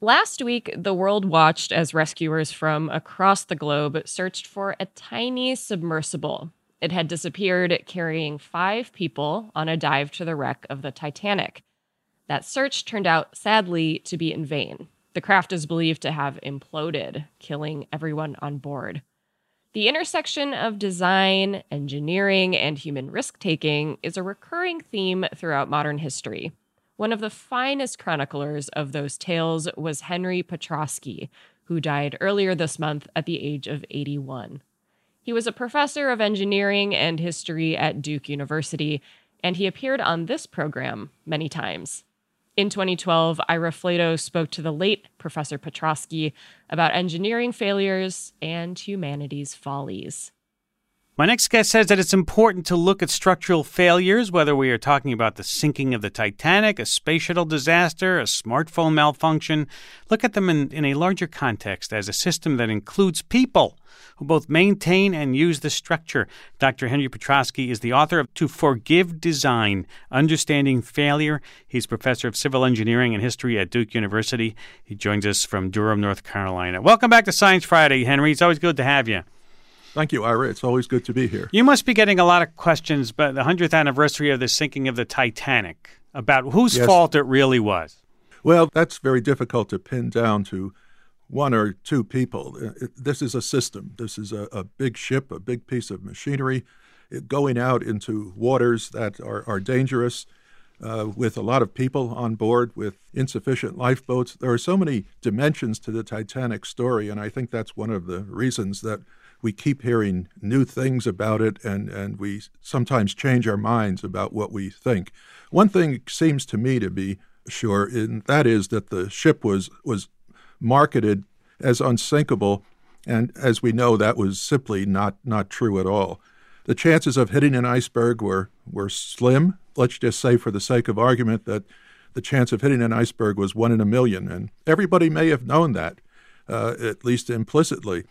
Last week, the world watched as rescuers from across the globe searched for a tiny submersible. It had disappeared, carrying five people on a dive to the wreck of the Titanic. That search turned out, sadly, to be in vain. The craft is believed to have imploded, killing everyone on board. The intersection of design, engineering, and human risk taking is a recurring theme throughout modern history. One of the finest chroniclers of those tales was Henry Petroski, who died earlier this month at the age of 81. He was a professor of engineering and history at Duke University, and he appeared on this program many times. In 2012, Ira Flatow spoke to the late Professor Petroski about engineering failures and humanity's follies. My next guest says that it's important to look at structural failures, whether we are talking about the sinking of the Titanic, a space shuttle disaster, a smartphone malfunction. Look at them in, in a larger context as a system that includes people who both maintain and use the structure. Dr. Henry Petroski is the author of To Forgive Design Understanding Failure. He's professor of civil engineering and history at Duke University. He joins us from Durham, North Carolina. Welcome back to Science Friday, Henry. It's always good to have you. Thank you, Ira. It's always good to be here. You must be getting a lot of questions about the 100th anniversary of the sinking of the Titanic, about whose yes. fault it really was. Well, that's very difficult to pin down to one or two people. This is a system. This is a, a big ship, a big piece of machinery going out into waters that are, are dangerous. Uh, with a lot of people on board, with insufficient lifeboats. There are so many dimensions to the Titanic story, and I think that's one of the reasons that we keep hearing new things about it, and, and we sometimes change our minds about what we think. One thing seems to me to be sure, and that is that the ship was was marketed as unsinkable, and as we know, that was simply not not true at all. The chances of hitting an iceberg were were slim. Let's just say, for the sake of argument, that the chance of hitting an iceberg was one in a million, and everybody may have known that, uh, at least implicitly.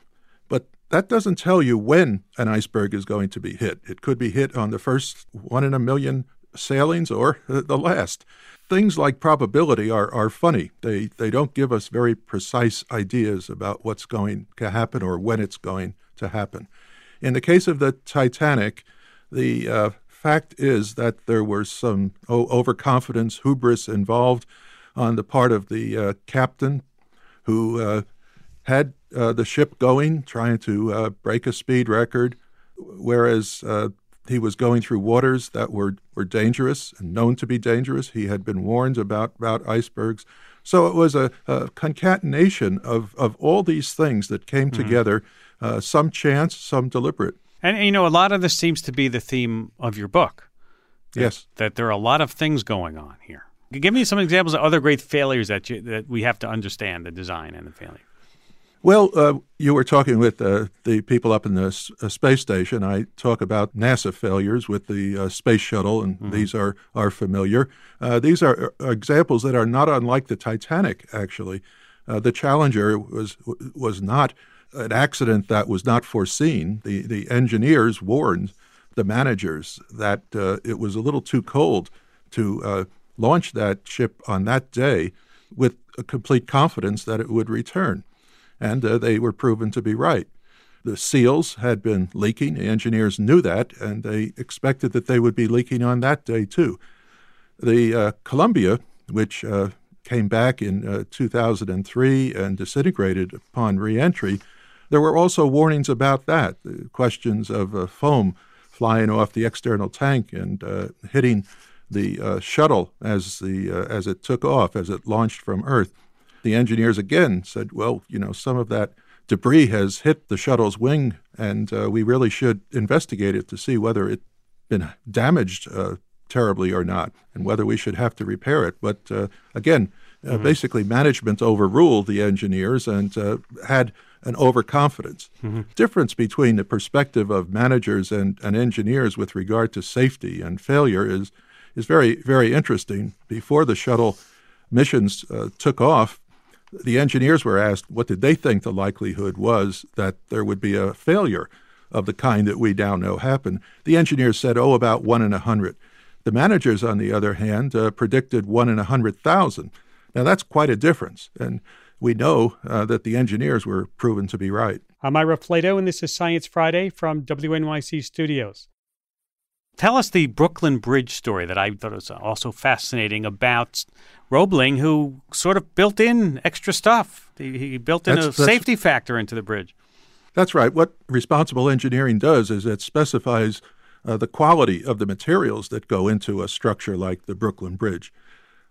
That doesn't tell you when an iceberg is going to be hit. It could be hit on the first one in a million sailings or the last. Things like probability are, are funny. They, they don't give us very precise ideas about what's going to happen or when it's going to happen. In the case of the Titanic, the uh, fact is that there was some oh, overconfidence, hubris involved on the part of the uh, captain who uh, had uh, the ship going, trying to uh, break a speed record, whereas uh, he was going through waters that were, were dangerous and known to be dangerous. He had been warned about, about icebergs. So it was a, a concatenation of, of all these things that came mm-hmm. together, uh, some chance, some deliberate. And, you know, a lot of this seems to be the theme of your book. That, yes. That there are a lot of things going on here. Give me some examples of other great failures that you, that we have to understand the design and the failure. Well, uh, you were talking with uh, the people up in the s- uh, space station. I talk about NASA failures with the uh, space shuttle, and mm-hmm. these are are familiar. Uh, these are uh, examples that are not unlike the Titanic. Actually, the Challenger was was not an accident that was not foreseen. The the engineers warned the managers that it was a little too cold to launch that ship on that day with a complete confidence that it would return and uh, they were proven to be right. The seals had been leaking. The engineers knew that, and they expected that they would be leaking on that day too. The uh, Columbia, which uh, came back in uh, 2003 and disintegrated upon reentry, there were also warnings about that. questions of uh, foam flying off the external tank and uh, hitting the uh, shuttle as the uh, as it took off, as it launched from Earth the engineers again said, well, you know, some of that debris has hit the shuttle's wing, and uh, we really should investigate it to see whether it's been damaged uh, terribly or not, and whether we should have to repair it. But uh, again, uh, mm-hmm. basically, management overruled the engineers and uh, had an overconfidence. Mm-hmm. Difference between the perspective of managers and, and engineers with regard to safety and failure is is very very interesting. Before the shuttle missions uh, took off, the engineers were asked what did they think the likelihood was that there would be a failure of the kind that we now know happened. The engineers said, oh, about one in a hundred. The managers, on the other hand, uh, predicted one in a hundred thousand. Now, that's quite a difference. And we know uh, that the engineers were proven to be right. I'm Ira Flatow, and this is Science Friday from WNYC Studios. Tell us the Brooklyn Bridge story that I thought was also fascinating about Roebling, who sort of built in extra stuff. He, he built in that's, a that's, safety factor into the bridge. That's right. What responsible engineering does is it specifies uh, the quality of the materials that go into a structure like the Brooklyn Bridge.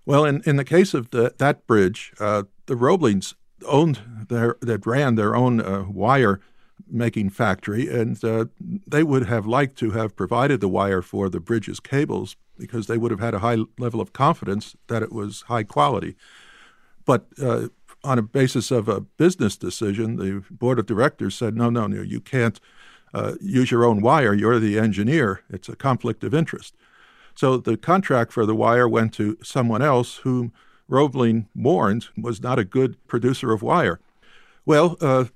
Well, in, in the case of the, that bridge, uh, the Roeblings owned their that ran their own uh, wire making factory, and uh, they would have liked to have provided the wire for the bridge's cables because they would have had a high level of confidence that it was high quality. But uh, on a basis of a business decision, the board of directors said, no, no, no, you can't uh, use your own wire. You're the engineer. It's a conflict of interest. So the contract for the wire went to someone else whom Roebling warned was not a good producer of wire. Well, uh,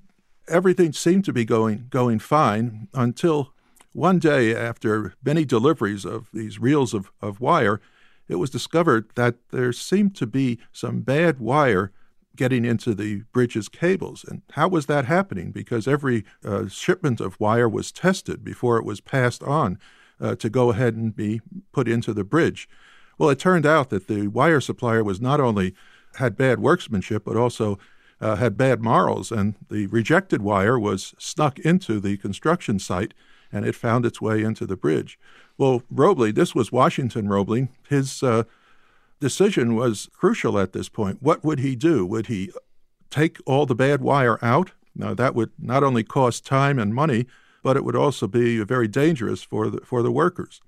everything seemed to be going going fine until one day, after many deliveries of these reels of, of wire, it was discovered that there seemed to be some bad wire getting into the bridge's cables. And how was that happening? Because every uh, shipment of wire was tested before it was passed on uh, to go ahead and be put into the bridge. Well, it turned out that the wire supplier was not only had bad workmanship, but also uh, had bad morals, and the rejected wire was snuck into the construction site and it found its way into the bridge. Well, Roebling, this was Washington Roebling, his uh, decision was crucial at this point. What would he do? Would he take all the bad wire out? Now, that would not only cost time and money, but it would also be very dangerous for the, for the workers.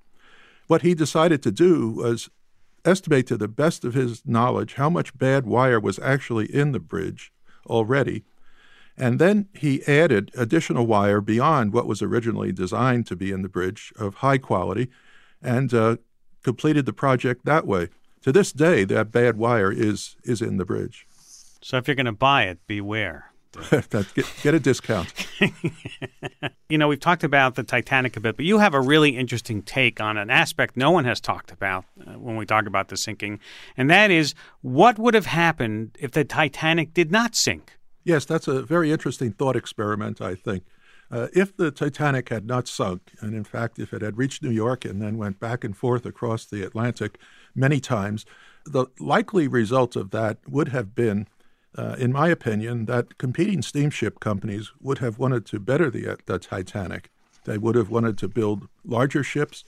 What he decided to do was estimate to the best of his knowledge how much bad wire was actually in the bridge already. And then he added additional wire beyond what was originally designed to be in the bridge of high quality and uh, completed the project that way. To this day, that bad wire is, is in the bridge. So if you're going to buy it, beware. get, get, a discount. you know, we've talked about the Titanic a bit, but you have a really interesting take on an aspect no one has talked about uh, when we talk about the sinking, and that is what would have happened if the Titanic did not sink? Yes, that's a very interesting thought experiment, I think. Uh, if the Titanic had not sunk, and in fact, if it had reached New York and then went back and forth across the Atlantic many times, the likely result of that would have been uh, in my opinion, that competing steamship companies would have wanted to better the, the Titanic. They would have wanted to build larger ships,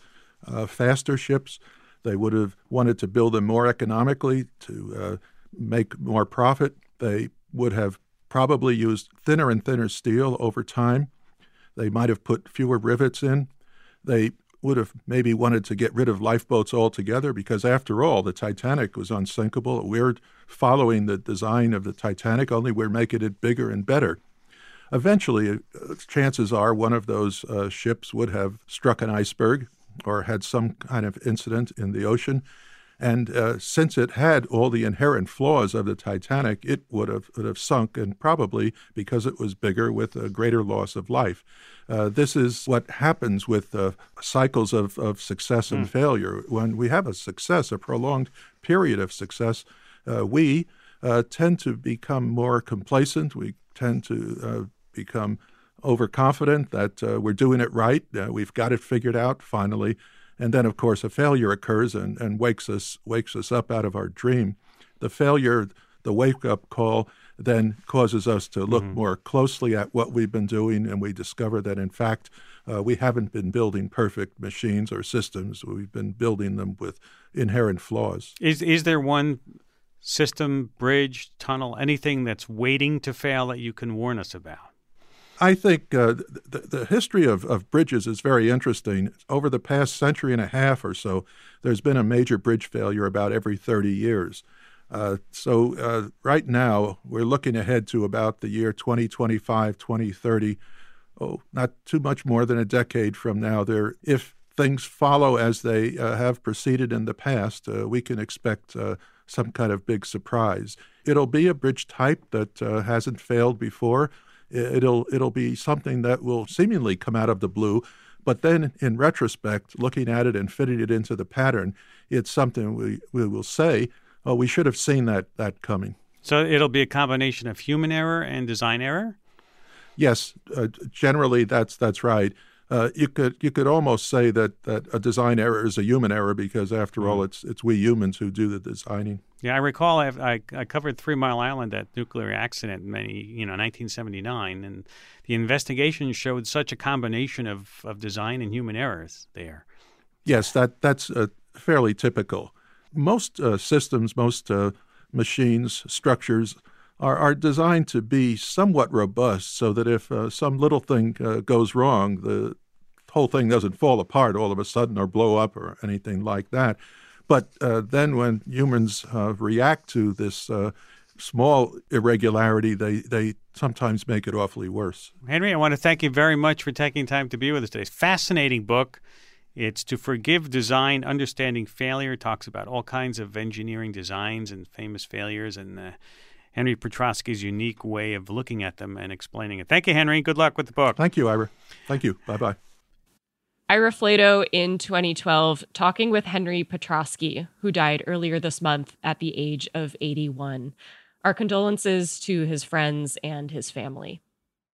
uh, faster ships. They would have wanted to build them more economically to uh, make more profit. They would have probably used thinner and thinner steel over time. They might have put fewer rivets in. They would have maybe wanted to get rid of lifeboats altogether because, after all, the Titanic was unsinkable. We're following the design of the Titanic, only we're making it bigger and better. Eventually, uh, chances are one of those uh, ships would have struck an iceberg or had some kind of incident in the ocean. And uh, since it had all the inherent flaws of the Titanic, it would have, would have sunk, and probably because it was bigger, with a greater loss of life. Uh, this is what happens with uh, cycles of, of success and mm. failure. When we have a success, a prolonged period of success, uh, we uh, tend to become more complacent. We tend to uh, become overconfident that uh, we're doing it right. we've got it figured out finally. And then, of course, a failure occurs and, and wakes us wakes us up out of our dream. The failure, the wake up call, then causes us to look mm-hmm. more closely at what we've been doing, and we discover that, in fact, uh, we haven't been building perfect machines or systems. We've been building them with inherent flaws. Is is there one system, bridge, tunnel, anything that's waiting to fail that you can warn us about? I think uh, the, the history of, of bridges is very interesting. Over the past century and a half or so, there's been a major bridge failure about every 30 years. Uh, so uh, right now we're looking ahead to about the year 2025, 2030. Oh, not too much more than a decade from now. There, if things follow as they uh, have proceeded in the past, uh, we can expect uh, some kind of big surprise. It'll be a bridge type that hasn't failed before. It'll it'll be something that will seemingly come out of the blue, but then in retrospect, looking at it and fitting it into the pattern, it's something we, we will say oh, we should have seen that that coming. So it'll be a combination of human error and design error. Yes, uh, generally that's that's right. Uh, you could you could almost say that, that a design error is a human error because after mm. all, it's it's we humans who do the designing. Yeah, I recall I, I, I covered Three Mile Island, that nuclear accident, many you know 1979, and the investigation showed such a combination of, of design and human errors there. Yes, that that's uh, fairly typical. Most uh, systems, most uh, machines, structures are, are designed to be somewhat robust so that if uh, some little thing uh, goes wrong, the whole thing doesn't fall apart all of a sudden or blow up or anything like that. But uh, then when humans uh, react to this uh, small irregularity, they, they sometimes make it awfully worse. Henry, I want to thank you very much for taking time to be with us today. Fascinating book. It's To Forgive Design, Understanding Failure. It talks about all kinds of engineering designs and famous failures and uh, Henry Petroski's unique way of looking at them and explaining it. Thank you, Henry. Good luck with the book. Thank you, Ira. Thank you. Bye bye. Ira Flatow in 2012 talking with Henry Petroski, who died earlier this month at the age of 81. Our condolences to his friends and his family.